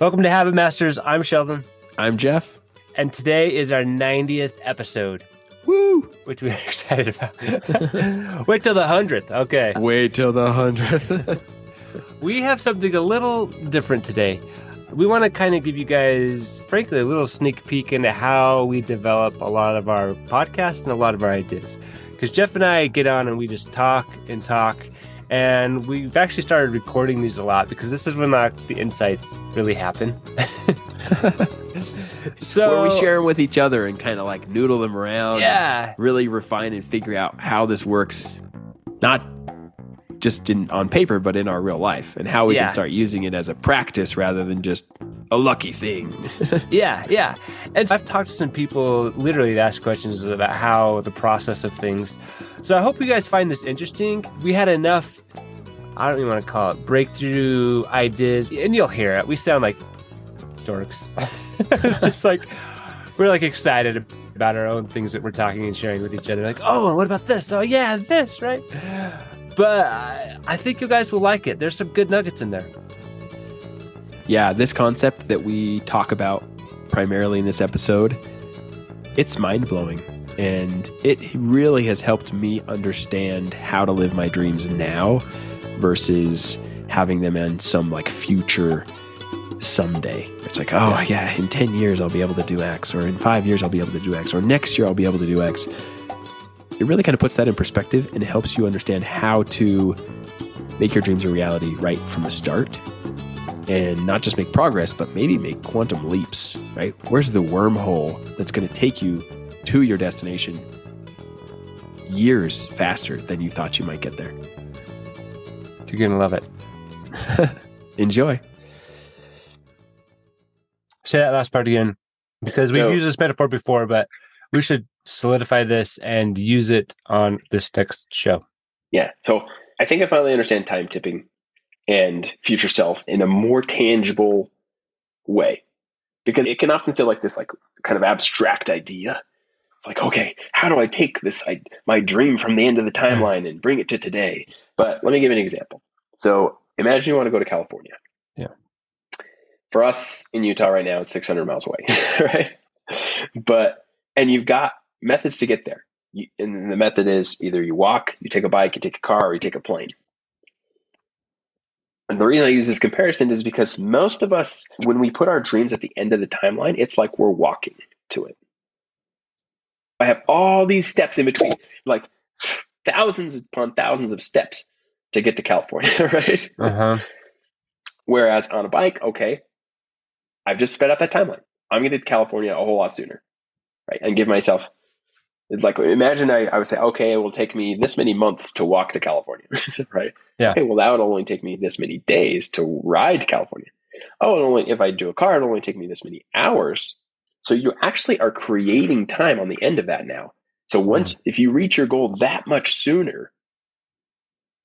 Welcome to Habit Masters. I'm Sheldon, I'm Jeff. and today is our 90th episode, Woo! which we're excited about. Wait till the 100th. Okay. Wait till the hundredth. We have something a little different today. We want to kind of give you guys, frankly, a little sneak peek into how we develop a lot of our podcasts and a lot of our ideas. Because Jeff and I get on and we just talk and talk. And we've actually started recording these a lot because this is when like, the insights really happen. so Where we share them with each other and kind of like noodle them around. Yeah. Really refine and figure out how this works, not just in on paper, but in our real life, and how we Yeah. can start using it as a practice rather than just a lucky thing. Yeah, yeah. And I've talked to some people literally to ask questions about how the process of things. So I hope you guys find this interesting. We had enough, I don't even want to call it breakthrough ideas, and you'll hear it. We sound like dorks. it's just like we're like excited about our own things that we're talking and sharing with each other. Like, oh, what about this? Oh, yeah, this, right? But I I think you guys will like it. There's some good nuggets in there. yeah, this concept that we talk about primarily in this episode, it's mind blowing. And it really has helped me understand how to live my dreams now versus having them in some like future someday. It's like, oh, yeah, in 10 years I'll be able to do X, or in five years I'll be able to do X, or next year I'll be able to do X. It really kind of puts that in perspective and helps you understand how to make your dreams a reality right from the start and not just make progress, but maybe make quantum leaps, right? Where's the wormhole that's going to take you to your destination years faster than you thought you might get there? You're going to love it. Enjoy. Say that last part again, because we've So- used this metaphor before, but we should solidify this and use it on this next show. Yeah. So I think I finally understand time tipping and future self in a more tangible way. Because it can often feel like this like kind of abstract idea. Like, okay, how do I take this I, my dream from the end of the hmm. timeline and bring it to today? But let me give an example. So imagine you want to go to California. Yeah. For us in Utah right now, it's 600 miles away, right? But, and you've got methods to get there. You, and the method is either you walk, you take a bike, you take a car, or you take a plane. And the reason I use this comparison is because most of us, when we put our dreams at the end of the timeline, it's like we're walking to it. I have all these steps in between, like thousands upon thousands of steps to get to California, right? Uh huh. Whereas on a bike, okay, I've just sped up that timeline. I'm going to California a whole lot sooner, right? And give myself, like, imagine I, I would say, okay, it will take me this many months to walk to California, right? Yeah. Okay, well, that would only take me this many days to ride to California. Oh, and only if I do a car, it'll only take me this many hours. So you actually are creating time on the end of that now. So hmm. once, if you reach your goal that much sooner,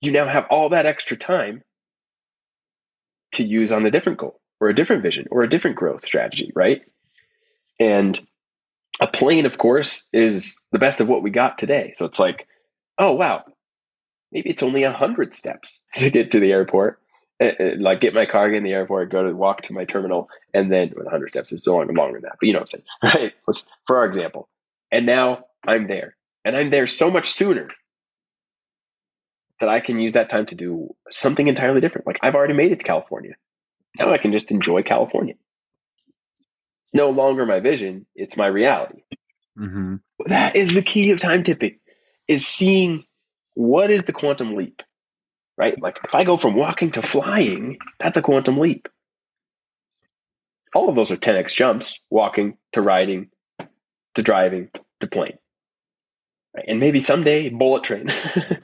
you now have all that extra time to use on a different goal or a different vision or a different growth strategy, right? And a plane, of course, is the best of what we got today. So it's like, oh wow, maybe it's only a hundred steps to get to the airport. Uh, uh, Like get my car, get in the airport, go to walk to my terminal, and then with 100 steps, is still longer, longer than that. But you know what I'm saying, right? Let's for our example. And now I'm there, and I'm there so much sooner that I can use that time to do something entirely different. Like I've already made it to California. Now I can just enjoy California. It's no longer my vision, it's my reality. Mm-hmm. That is the key of time tipping is seeing what is the quantum leap. Right? Like if I go from walking to flying, that's a quantum leap. All of those are 10x jumps, walking to riding to driving to plane. Right? And maybe someday bullet train.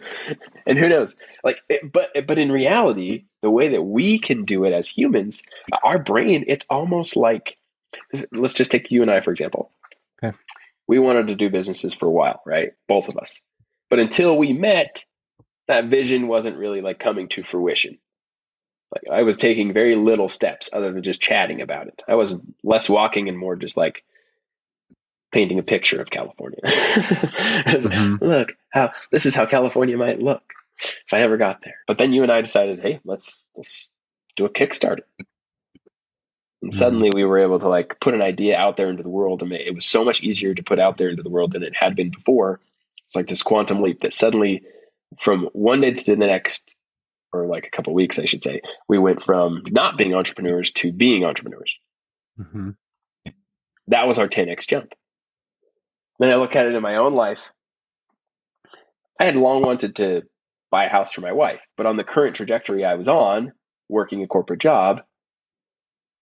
and who knows? Like it, but but in reality, the way that we can do it as humans, our brain, it's almost like let's just take you and I for example. Okay. We wanted to do businesses for a while, right? Both of us. But until we met, that vision wasn't really like coming to fruition. Like I was taking very little steps other than just chatting about it. I was less walking and more just like painting a picture of California. Mhm. Look how this is how California might look if I ever got there. But then you and I decided, hey, let's let's do a Kickstarter. And Mhm. suddenly we were able to like put an idea out there into the world and it was so much easier to put out there into the world than it had been before. It's like this quantum leap that suddenly from one day to the next, or like a couple of weeks, I should say, we went from not being entrepreneurs to being entrepreneurs. hmm That was our 10x jump. Then I look at it in my own life. I had long wanted to buy a house for my wife, but on the current trajectory I was on, working a corporate job,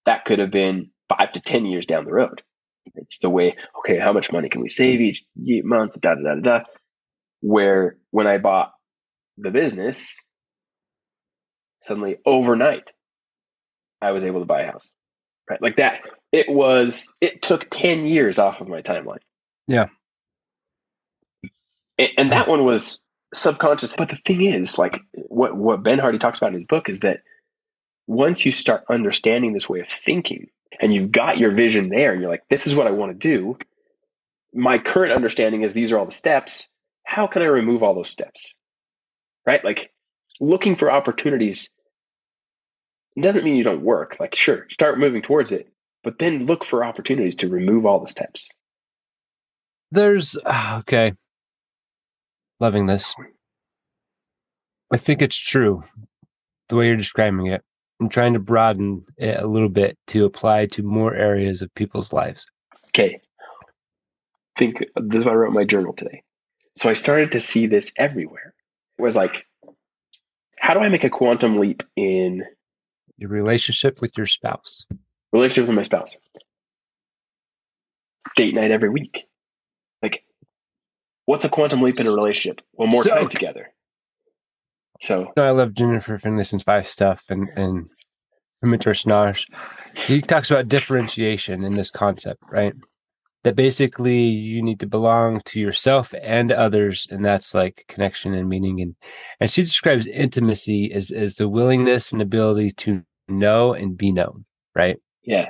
that could have been five to 10 years down the road. It's the way, okay, how much money can we save each month? Da, da, da, da. Where when I bought the business, suddenly overnight, I was able to buy a house. Right? Like that. It was, it took 10 years off of my timeline. Yeah. And that one was subconscious. But the thing is, like what, what Ben Hardy talks about in his book is that once you start understanding this way of thinking and you've got your vision there and you're like, this is what I want to do. My current understanding is these are all the steps. How can I remove all those steps? Right? Like looking for opportunities doesn't mean you don't work. Like, sure, start moving towards it, but then look for opportunities to remove all the steps. There's ah, okay. Loving this. I think it's true. The way you're describing it. I'm trying to broaden it a little bit to apply to more areas of people's lives. Okay. Think this is why I wrote my journal today. So I started to see this everywhere. It was like, how do I make a quantum leap in Your relationship with your spouse. relationship with my spouse? Date night every week. Like, what's a quantum leap in a relationship? Well, more So- time together. So, No, I love Jennifer Finlayson-Fife's stuff and and her mentor Schnarch. He talks about differentiation in this concept, right? That basically you need to belong to yourself and others, and that's like connection and meaning. And and she describes intimacy as as the willingness and ability to know and be known, right? yeah.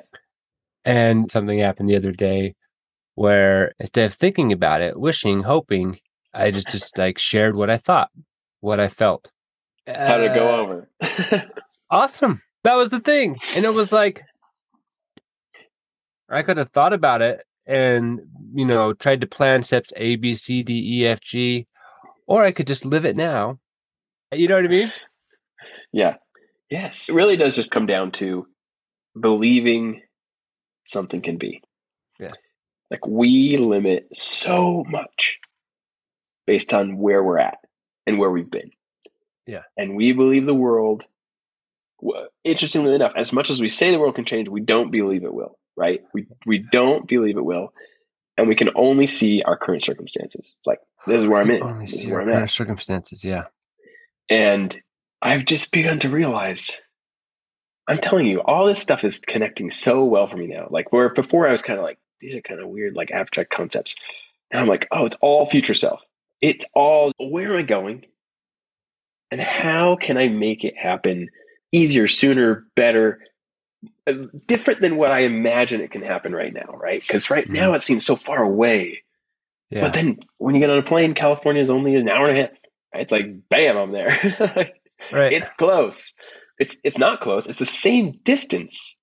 And something happened the other day where instead of thinking about it, wishing, hoping, I just just like shared what I thought, what I felt. How did it go Uh, over? awesome. That was the thing. And it was like I could have thought about it and, you know, tried to plan steps A, B, C, D, E, F, G, or I could just live it now. You know what I mean? Yeah. Yes. It really does just come down to believing something can be. Yeah. Like we limit so much based on where we're at and where we've been. Yeah. And we believe the world, interestingly enough, as much as we say the world can change, we don't believe it will, right? We, we don't believe it will. And we can only see our current circumstances. It's like, this is where I'm in. Only see our I'm at. current circumstances. Yeah. And I've just begun to realize I'm telling you, all this stuff is connecting so well for me now. Like where before I was kind of like, these are kind of weird, like abstract concepts. Now I'm like, oh, it's all future self. It's all where am I going? And how can I make it happen easier, sooner, better, uh, different than what I imagine it can happen right now, right? Because right now it seems so far away. Yeah. But then when you get on a plane, California is only an hour and a half. It's like, bam, I'm there. right. it's close. It's it's not close. It's the same distance,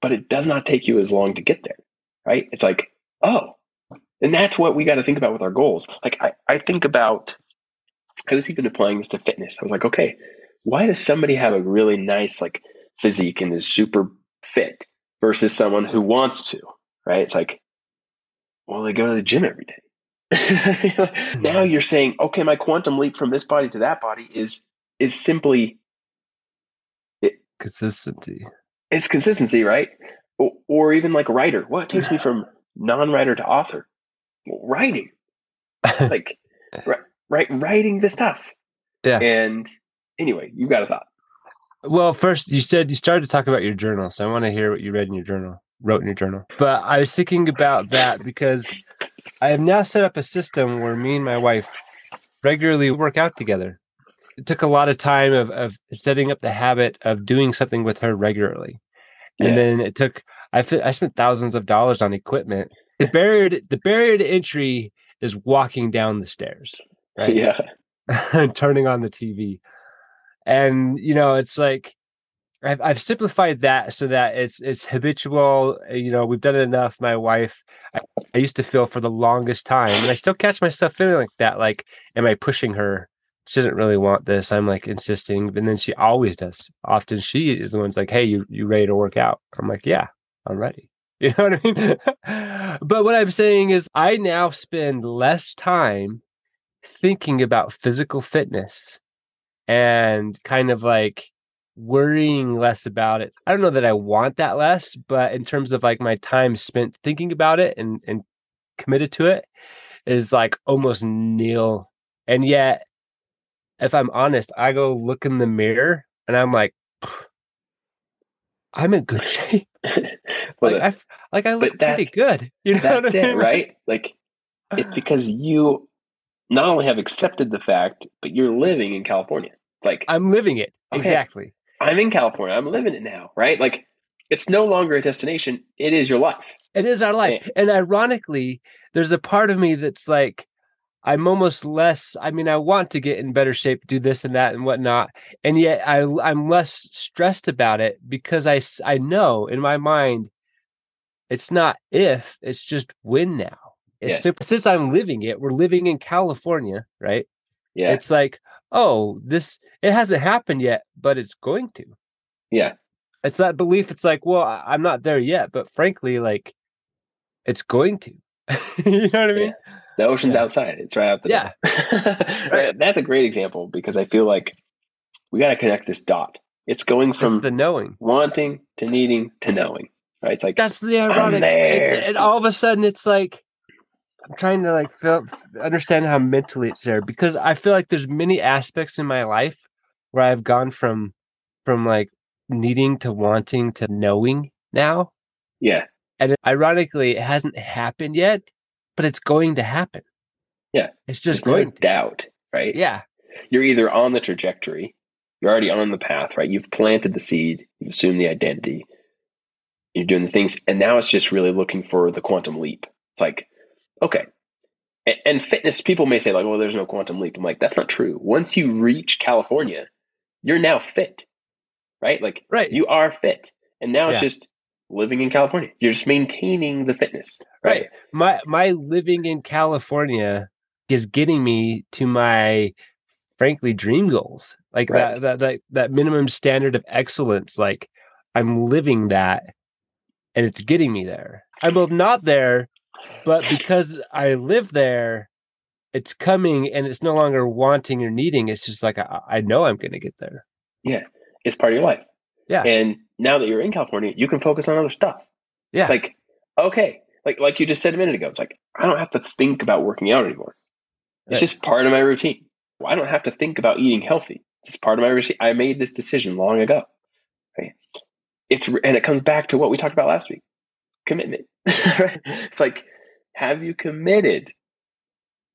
but it does not take you as long to get there. Right? It's like, oh. And that's what we got to think about with our goals. Like I, I think about I was even applying this to fitness. I was like, okay, why does somebody have a really nice like physique and is super fit versus someone who wants to? Right? It's like, well, they go to the gym every day. now you're saying, okay, my quantum leap from this body to that body is is simply it, Consistency. it's consistency, right? Or, or even like a writer. What takes me from non-writer to author? Well, writing, like ri- right, writing the stuff. Yeah. And anyway, you got a thought. Well, first you said you started to talk about your journal, so I want to hear what you read in your journal, wrote in your journal. But I was thinking about that because I have now set up a system where me and my wife regularly work out together. It took a lot of time of, of setting up the habit of doing something with her regularly, and Yeah. then it took. I I spent thousands of dollars on equipment. The barrier the barrier to entry is walking down the stairs, right? Yeah. and turning on the TV. And you know, it's like I've, I've simplified that so that it's it's habitual. Eh, you know, we've done it enough. My wife, I, I used to feel for the longest time, and I still catch myself feeling like that. Like, am I pushing her? She doesn't really want this. I'm like insisting, and then she always does. Often she is the one's like, "Hey, you you ready to work out?" I'm like, "Yeah, I'm ready." You know what I mean? but what I'm saying is, I now spend less time thinking about physical fitness and kind of like worrying less about it. I don't know that I want that less, but in terms of like my time spent thinking about it and and committed to it is like almost nil. And yet, if I'm honest, I go look in the mirror and I'm like, I'm in good shape. well, like I like I look pretty good. You know that's what I it, mean? right? Like it's because you not only have accepted the fact, but you're living in California. It's like I'm living it Okay. exactly. I'm in California. I'm living it now, right? Like it's no longer a destination. It is your life. It is our life. And ironically, there's a part of me that's like, I'm almost less. I mean, I want to get in better shape, do this and that and whatnot, and yet I, I'm less stressed about it because I, I know in my mind, it's not if, it's just when now. It's Yeah. sim- since I'm living it, we're living in California, right? Yeah. It's like, oh, this it hasn't happened yet, but it's going to. yeah. It's that belief. It's like, well, I'm not there yet, but frankly, like, it's going to. you know what I mean? The ocean's Yeah. outside. It's right out the Yeah. right. That's a great example because I feel like we got to connect this dot. It's going from it's the knowing. wanting to needing to knowing. Right. It's like That's the ironic. And all of a sudden, it's like I'm trying to like feel, understand how mentally it's there because I feel like there's many aspects in my life where I've gone from from like needing to wanting to knowing now, yeah, and ironically, it hasn't happened yet, but it's going to happen. Yeah. it's just there's no going to. doubt. Right. Yeah, You're either on the trajectory, you're already on the path. Right. You've planted the seed. You've assumed the identity. You're doing the things, and now it's just really looking for the quantum leap. It's like, okay. A- And fitness people may say like, "Well, there's no quantum leap." I'm like, that's not true. Once you reach California, you're now fit, right? Like right. you are fit, and now it's just living in California. You're just maintaining the fitness, right? Right. my my living in California is getting me to my frankly dream goals. Like Right. that, that that that minimum standard of excellence. Like I'm living that and it's getting me there. I'm both not there, but because I live there, it's coming and it's no longer wanting or needing. It's just like I, I know I'm gonna get there. Yeah. It's part of your life. Yeah. And now that you're in California, you can focus on other stuff. Yeah. It's like, okay, like like you just said a minute ago, it's like I don't have to think about working out anymore. It's Right. just part of my routine. I don't have to think about eating healthy. It's part of my routine. I made this decision long ago. Right? It's and it comes back to what we talked about last week. Commitment. right? It's like, have you committed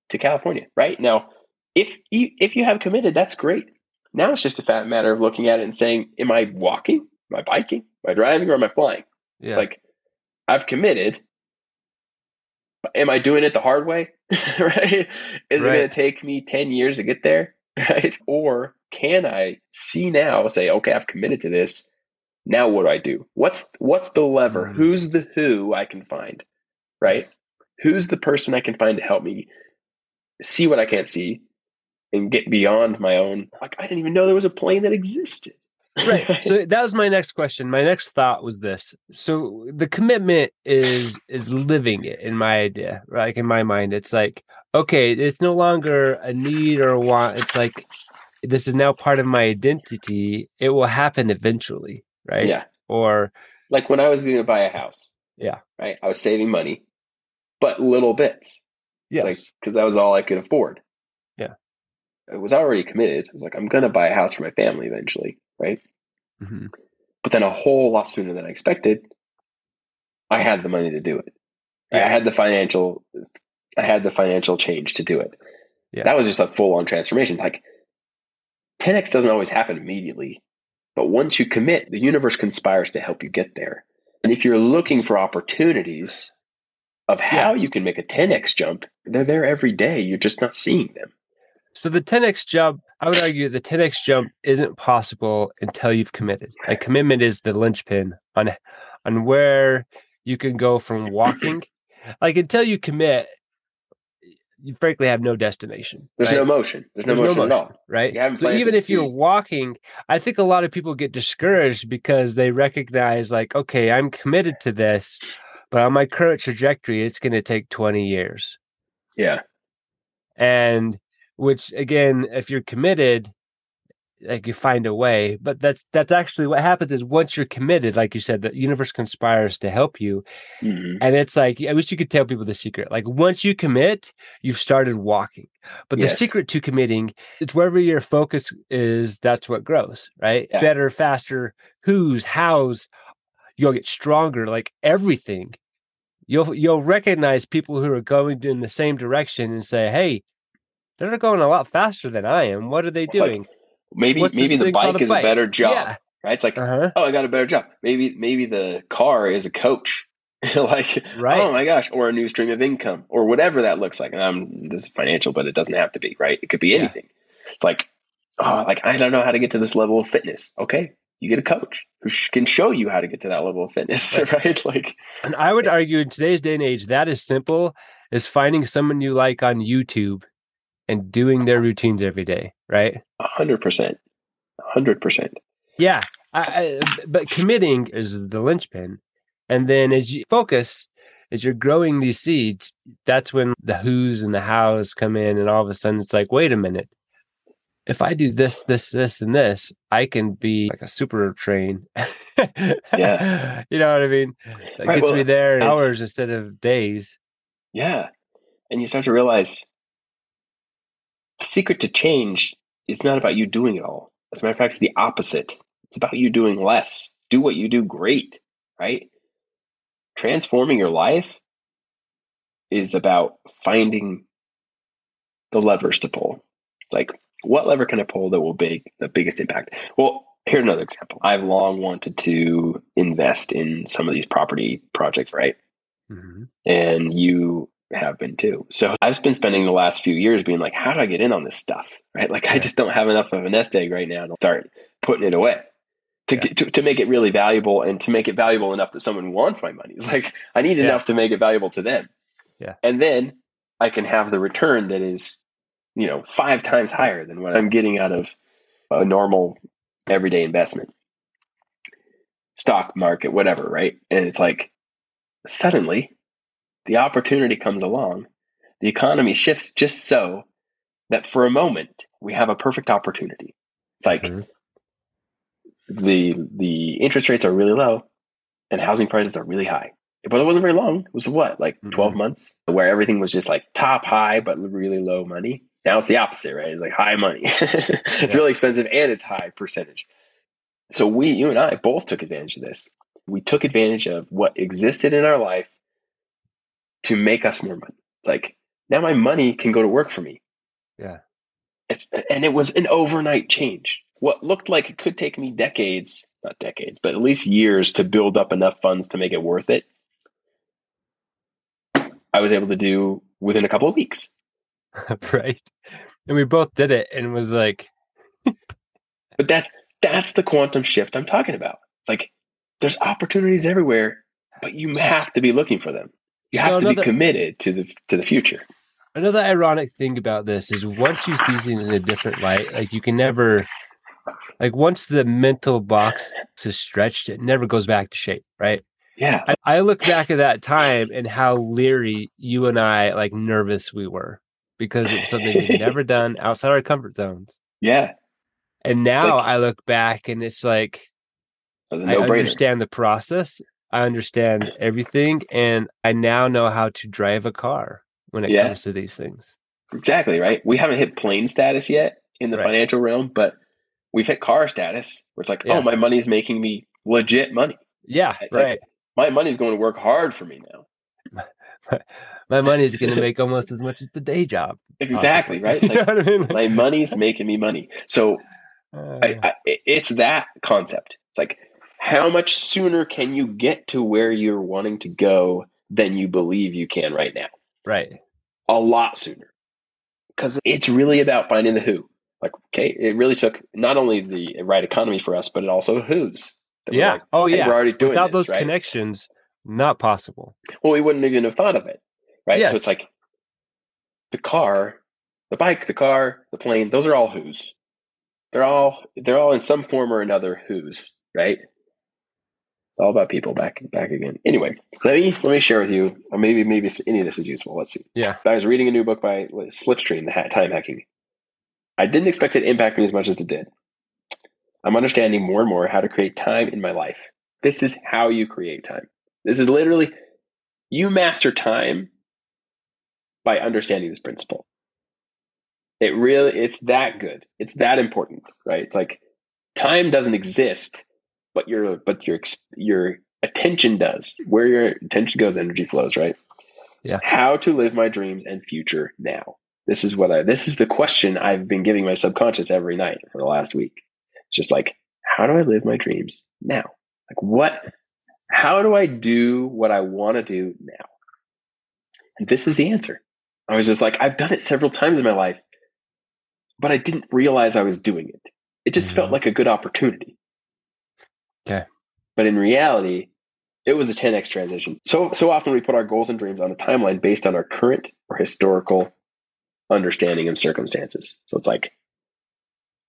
to California? Right? Now, if you if you have committed, that's great. Now it's just a fat matter of looking at it and saying, Am I walking? Am I biking? Am I driving or am I flying? Yeah. Like I've committed. but Am I doing it the hard way? right? Is it going to take me 10 years to get there? Right? Or can I see now, say, okay, I've committed to this. Now what do I do? What's what's the lever? Mm. Who's the who I can find? Right? Yes. Who's the person I can find to help me see what I can't see and get beyond my own like I didn't even know there was a plane that existed. right so that was my next question my next thought was this so the commitment is is living it in my idea right like in my mind it's like okay it's no longer a need or a want it's like this is now part of my identity it will happen eventually right Yeah. or like when I was going to buy a house. Yeah. Right. I was saving money, but little bits. yes Like, because that was all I could afford. Yeah. I was already committed. I was like, I'm going to buy a house for my family eventually. Right. Mm-hmm. But then a whole lot sooner than I expected, I had the money to do it. I had the financial, I had the financial change to do it. Yeah. That was just a full on transformation. It's like 10x doesn't always happen immediately, but once you commit, the universe conspires to help you get there. And if you're looking for opportunities of how you can make a 10x jump, they're there every day. You're just not seeing them. So the 10x jump, I would argue the 10x jump isn't possible until you've committed. Like commitment is the linchpin on on where you can go from walking. like until you commit, you frankly have no destination. There's right? no motion. There's no, motion, at all. right? So even if you're walking, I think a lot of people get discouraged because they recognize, like, okay, I'm committed to this, but on my current trajectory, it's going to take 20 years. Yeah. And which, again, if you're committed, like you find a way. But that's that's actually what happens is once you're committed, like you said, the universe conspires to help you. Mhm. And it's like, I wish you could tell people the secret. Like once you commit, you've started walking. But the secret to committing, it's wherever your focus is, that's what grows, right? Yeah. Better, faster, who's, how's, you'll get stronger, like everything. You'll you'll recognize people who are going in the same direction and say, Hey, they're going a lot faster than I am. What are they It's like, doing? Maybe What's maybe the thing called bike a is a better job. Yeah. Right? It's like, Uh-huh. oh, I got a better job. Maybe maybe the car is a coach. like Right. oh my gosh, or a new stream of income, or whatever that looks like. And I'm this is financial, but it doesn't have to be, right? It could be Yeah. anything. It's like, oh, like I don't know how to get to this level of fitness. Okay, you get a coach who sh- can show you how to get to that level of fitness, right? Like, And I would argue in today's day and age, that is simple as finding someone you like on YouTube and doing their routines every day, right? a hundred percent, a hundred percent. Yeah. I, I, but committing is the linchpin. And then as you focus, as you're growing these seeds, that's when the who's and the hows come in. And all of a sudden it's like, wait a minute. If I do this, this, this, and this, I can be like a super train. Yeah. You know what I mean? That Right, gets well, me there in hours instead of days. Yeah. And you start to realize the secret to change is not about you doing it all. As a matter of fact, it's the opposite. It's about you doing less. Do what you do great, right? Transforming your life is about finding the levers to pull. Like, what lever can I pull that will make the biggest impact? Well, here's another example. I've long wanted to invest in some of these property projects, right? Mm-hmm. and you have been too. So I've been spending the last few years being like, how do I get in on this stuff? Right? Like I just don't have enough of a nest egg right now to start putting it away. To, Yeah. get, to, to make it really valuable and to make it valuable enough that someone wants my money. It's like I need Yeah. enough to make it valuable to them. Yeah. And then I can have the return that is, you know, five times higher than what I'm getting out of a normal everyday investment. Stock market, whatever, right? And it's like suddenly the opportunity comes along, the economy shifts just so that for a moment we have a perfect opportunity. It's like Mhm. the the interest rates are really low and housing prices are really high. But it wasn't very long. It was what, like Mhm. 12 months where everything was just like top high but really low money. Now it's the opposite, right? It's like high money. it's Yeah. really expensive and it's high percentage. So we, you and I, both took advantage of this. We took advantage of what existed in our life to make us more money. Like now my money can go to work for me. Yeah. And it was an overnight change. What looked like it could take me decades, not decades, but at least years to build up enough funds to make it worth it. I was able to do within a couple of weeks. right. And we both did it and was like, But that that's the quantum shift I'm talking about. It's like there's opportunities everywhere, but you have to be looking for them. You So have to another- be committed to the to the future. Another ironic thing about this is once you see things in a different light, like you can never, like once the mental box is stretched, it never goes back to shape, right? Yeah. I, I look back at that time and how leery you and I, like nervous we were because it's something we've never done outside our comfort zones. Yeah. And now Like- I look back and it's like, It was I understand the process. I understand everything. And I now know how to drive a car when it Yeah. comes to these things. Exactly, right? We haven't hit plane status yet in the Right. financial realm, but we've hit car status where it's like, Yeah. oh, my money's making me legit money. Yeah, It's like- right. My money's going to work hard for me now. My money is going to make almost as much as the day job. Exactly, possibly. right? You know I mean? my money's making me money. So Uh, I, I, it's that concept. It's like, how much sooner can you get to where you're wanting to go than you believe you can right now? right. A lot sooner. because it's really about finding the who. Like, okay, it really took not only the right economy for us, but it also who's. Yeah. like, oh hey, yeah. we're already doing it. Without this, those right? connections, not possible. well, we wouldn't even have thought of it, right? Yes. So it's like the car, the bike, the car, the plane. Those are all who's. They're all they're all in some form or another who's, right? It's all about people. Back back again. Anyway, let me let me share with you. Or maybe maybe any of this is useful. Let's see. Yeah. I was reading a new book by Slipstream, the time hacking. I didn't expect it to impact me as much as it did. I'm understanding more and more how to create time in my life. This is how you create time. This is literally you master time by understanding this principle. It really it's that good. It's that important, right? It's like time doesn't exist, but your but your your attention does. Where your attention goes, energy flows, right? Yeah. How to live my dreams and future now. This is what I this is the question I've been giving my subconscious every night for the last week. It's just like, how do I live my dreams now? Like what how do I do what I want to do now? And this is the answer. I was just like, I've done it several times in my life, but I didn't realize I was doing it. It just felt Mhm. like a good opportunity. Okay. But in reality, it was a 10x transition. So so often we put our goals and dreams on a timeline based on our current or historical understanding and circumstances. So it's like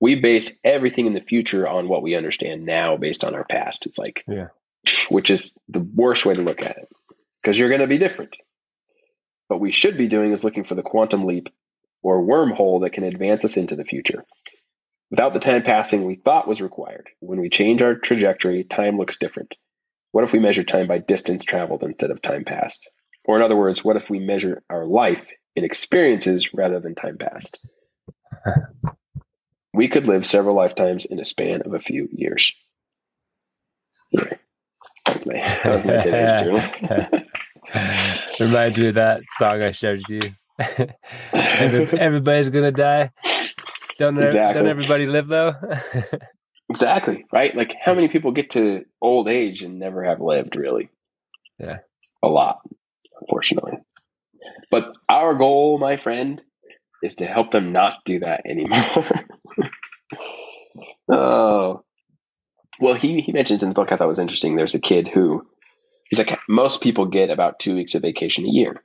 we base everything in the future on what we understand now based on our past. It's like Yeah. which is the worst way to look at it because you're going to be different. What we should be doing is looking for the quantum leap or wormhole that can advance us into the future. Without the time passing we thought was required, when we change our trajectory, time looks different. What if we measure time by distance traveled instead of time passed? Or, in other words, what if we measure our life in experiences rather than time passed? we could live several lifetimes in a span of a few years. Anyway, that was my, that was my. Reminds me of that song I showed you. Everybody's gonna die. Don't, Exactly. don't everybody live though? Exactly, right? Like, how many people get to old age and never have lived, really? Yeah. A lot, unfortunately. But our goal, my friend, is to help them not do that anymore. oh. Well, he, he mentions in the book, I thought was interesting. There's a kid who, he's like, most people get about two weeks of vacation a year.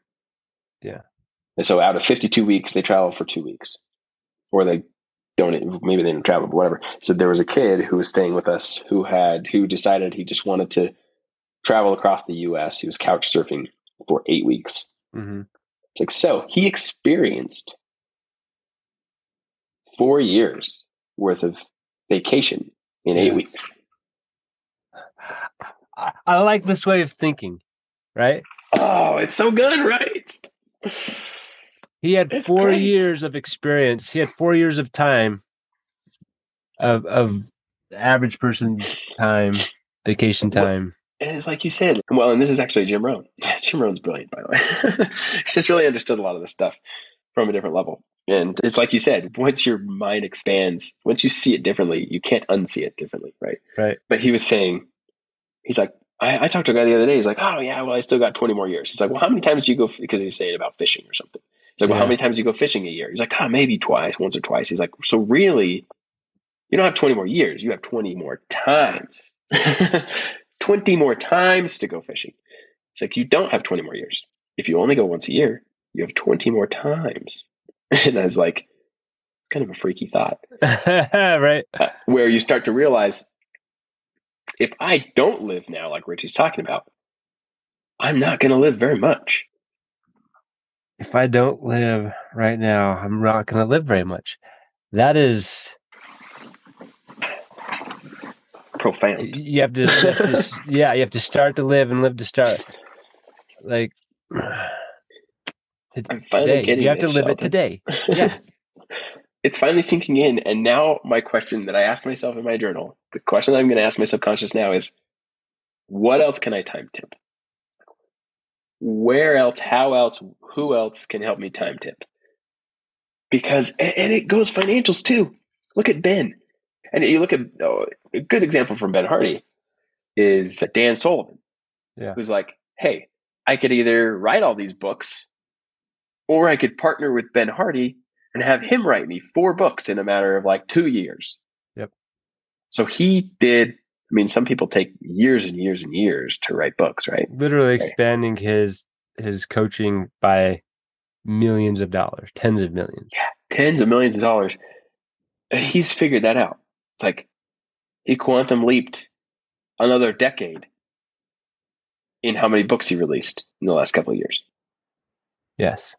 Yeah. And so out of 52 weeks, they travel for two weeks. Or they don't, maybe they didn't travel, but whatever. So there was a kid who was staying with us who had, who decided he just wanted to travel across the US. He was couch surfing for eight weeks. hmm It's like, so he experienced four years worth of vacation in eight weeks. I, I like this way of thinking, right? Oh, it's so good, right? He had It's four great. years of experience. He had four years of time of of the average person's time, vacation time. And it's like you said, well, and this is actually Jim Rohn. Jim Rohn's brilliant, by the way. He's just really understood a lot of this stuff from a different level. And it's like you said, once your mind expands, once you see it differently, you can't unsee it differently, right? Right. But he was saying, he's like, I, I talked to a guy the other day. He's like, oh, yeah, well, I still got 20 more years. He's like, well, how many times do you go? Because he's saying about fishing or something. He's like, well, how many times do you go fishing a year? He's like, ah, maybe twice, once or twice. He's like, so really, you don't have 20 more years. You have 20 more times. 20 more times to go fishing. It's like, you don't have 20 more years. If you only go once a year, you have 20 more times. And I was like, it's kind of a freaky thought right. uh, where you start to realize if I don't live now, like Richie's talking about, I'm not going to live very much. If I don't live right now, I'm not going to live very much. That is, Profound. you have to, you have to yeah, you have to start to live and live to start. Like t- I'm finally today, you have to live it today. Yeah. it's finally sinking in. And now, my question that I asked myself in my journal, the question I'm going to ask my subconscious now is what else can I time tip? Where else, how else, who else can help me time tip? Because, and it goes financials too. Look at Ben. And you look at oh, a good example from Ben Hardy is Dan Sullivan, Yeah. who's like, hey, I could either write all these books or I could partner with Ben Hardy and have him write me four books in a matter of like two years. Yep. So he did. I mean, some people take years and years and years to write books, right? Literally expanding his his coaching by millions of dollars, tens of millions. Yeah, Tens of millions of dollars. He's figured that out. It's like he quantum leaped another decade in how many books he released in the last couple of years. Yes.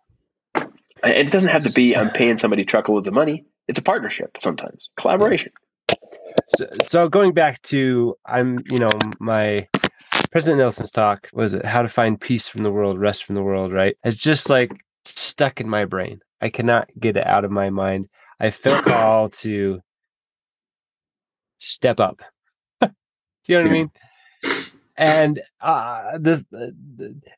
And it doesn't have to be I'm paying somebody truckloads of money. It's a partnership sometimes, collaboration. So, so going back to I'm, you know, my President Nelson's talk was it how to find peace from the world, rest from the world, right? It's just like stuck in my brain. I cannot get it out of my mind. I feel called to step up. Do you know what I mean? And uh, this, uh,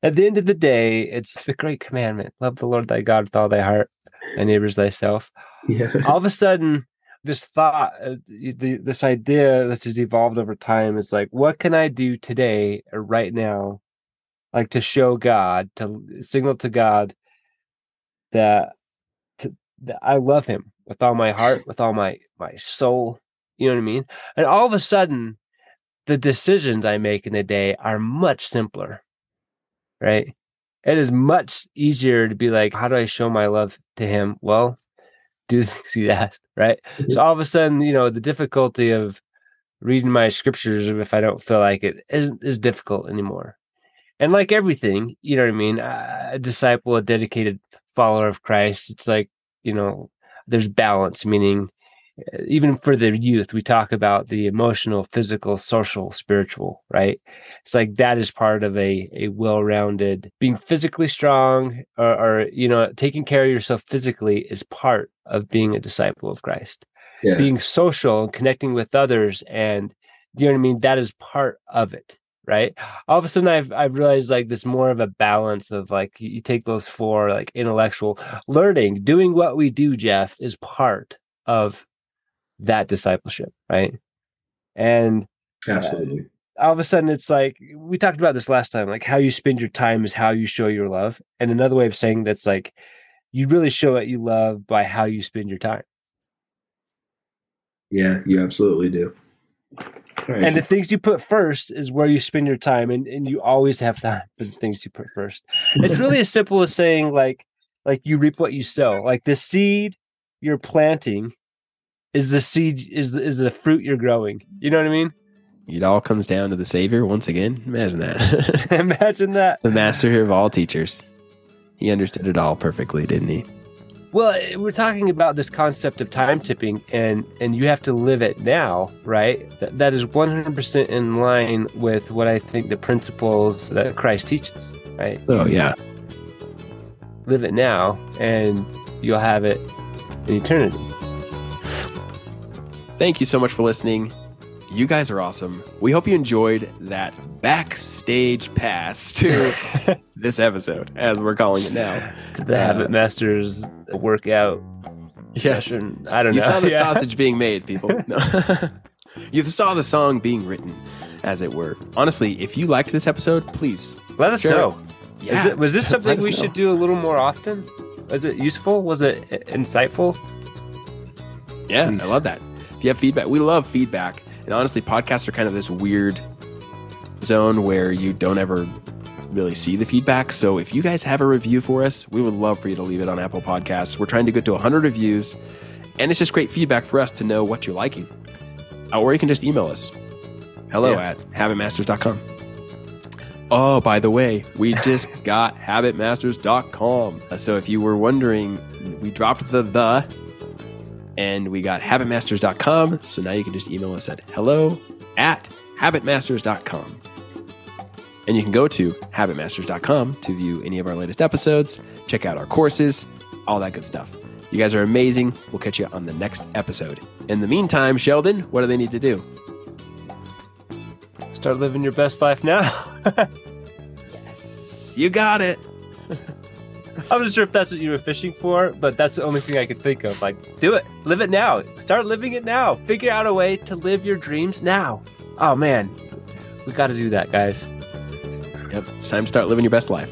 at the end of the day, it's the great commandment: love the Lord thy God with all thy heart, and neighbors thyself Yeah. all of a sudden this thought uh, this idea this has evolved over time is like what can i do today or right now like to show god to signal to god that to, that i love him with all my heart with all my my soul you know what i mean? And all of a sudden the decisions i make in a day are much simpler right? It is much easier to be like how do i show my love to him? Well do the things he asked, right? So mm-hmm. all of a sudden, you know, the difficulty of reading my scriptures if I don't feel like it isn't is difficult anymore. And like everything, you know what I mean? A disciple, a dedicated follower of Christ, it's like, you know, there's balance, meaning even for the youth, we talk about the emotional, physical, social, spiritual, right? It's like that is part of a a well-rounded being physically strong or, or you know, taking care of yourself physically is part of being a disciple of Christ. Yeah. Being social and connecting with others and you know what I mean? That is part of it. Right. All of a sudden I've I've realized like this more of a balance of like you take those four like intellectual learning, doing what we do, Jeff, is part of that discipleship, right? And Absolutely. Uh, all of a sudden it's like we talked about this last time like how you spend your time is how you show your love and another way of saying that's like you really show what you love by how you spend your time Yeah, you absolutely do. And the things you put first is where you spend your time and, and you always have time for the things you put first it's really as simple as saying like like you reap what you sow like the seed you're planting is the seed is the, is the fruit you're growing you know what i mean it all comes down to the Savior once again. Imagine that. imagine that the master of all teachers. He understood it all perfectly, didn't he? Well, we're talking about this concept of time tipping, and and you have to live it now, right? That, that is 100% in line with what I think the principles that Christ teaches, right? Oh, yeah. Live it now, and you'll have it in eternity. Thank you so much for listening. You guys are awesome. We hope you enjoyed that backstage pass to this episode, as we're calling it now. The uh, Habit Masters workout Yes. session. I don't You know. You saw the Yeah. sausage being made, people. No. you saw the song being written, as it were. Honestly, if you liked this episode, please. Let us know. Yeah, Is it, was this something we know. should do a little more often? Was it useful? Was it insightful? Yeah, I love that. You have feedback, we love feedback. And honestly, podcasts are kind of this weird zone where you don't ever really see the feedback. So if you guys have a review for us, we would love for you to leave it on Apple Podcasts. We're trying to get to 100 reviews, and it's just great feedback for us to know what you're liking. Uh, Or you can just email us. Hello Yeah. at habitmasters.com. Oh, by the way, we just got habitmasters.com. Uh, So if you were wondering, we dropped the the and we got habitmasters.com. So now you can just email us at hello at habitmasters.com. And you can go to habitmasters.com to view any of our latest episodes, check out our courses, all that good stuff. You guys are amazing. We'll catch you on the next episode. In the meantime, Sheldon, what do they need to do? Start living your best life now. Yes. You got it. I wasn't sure if that's what you were fishing for, but that's the only thing I could think of. Like, do it. Live it now. Start living it now. Figure out a way to live your dreams now. Oh, man. We got to do that, guys. Yep. It's time to start living your best life.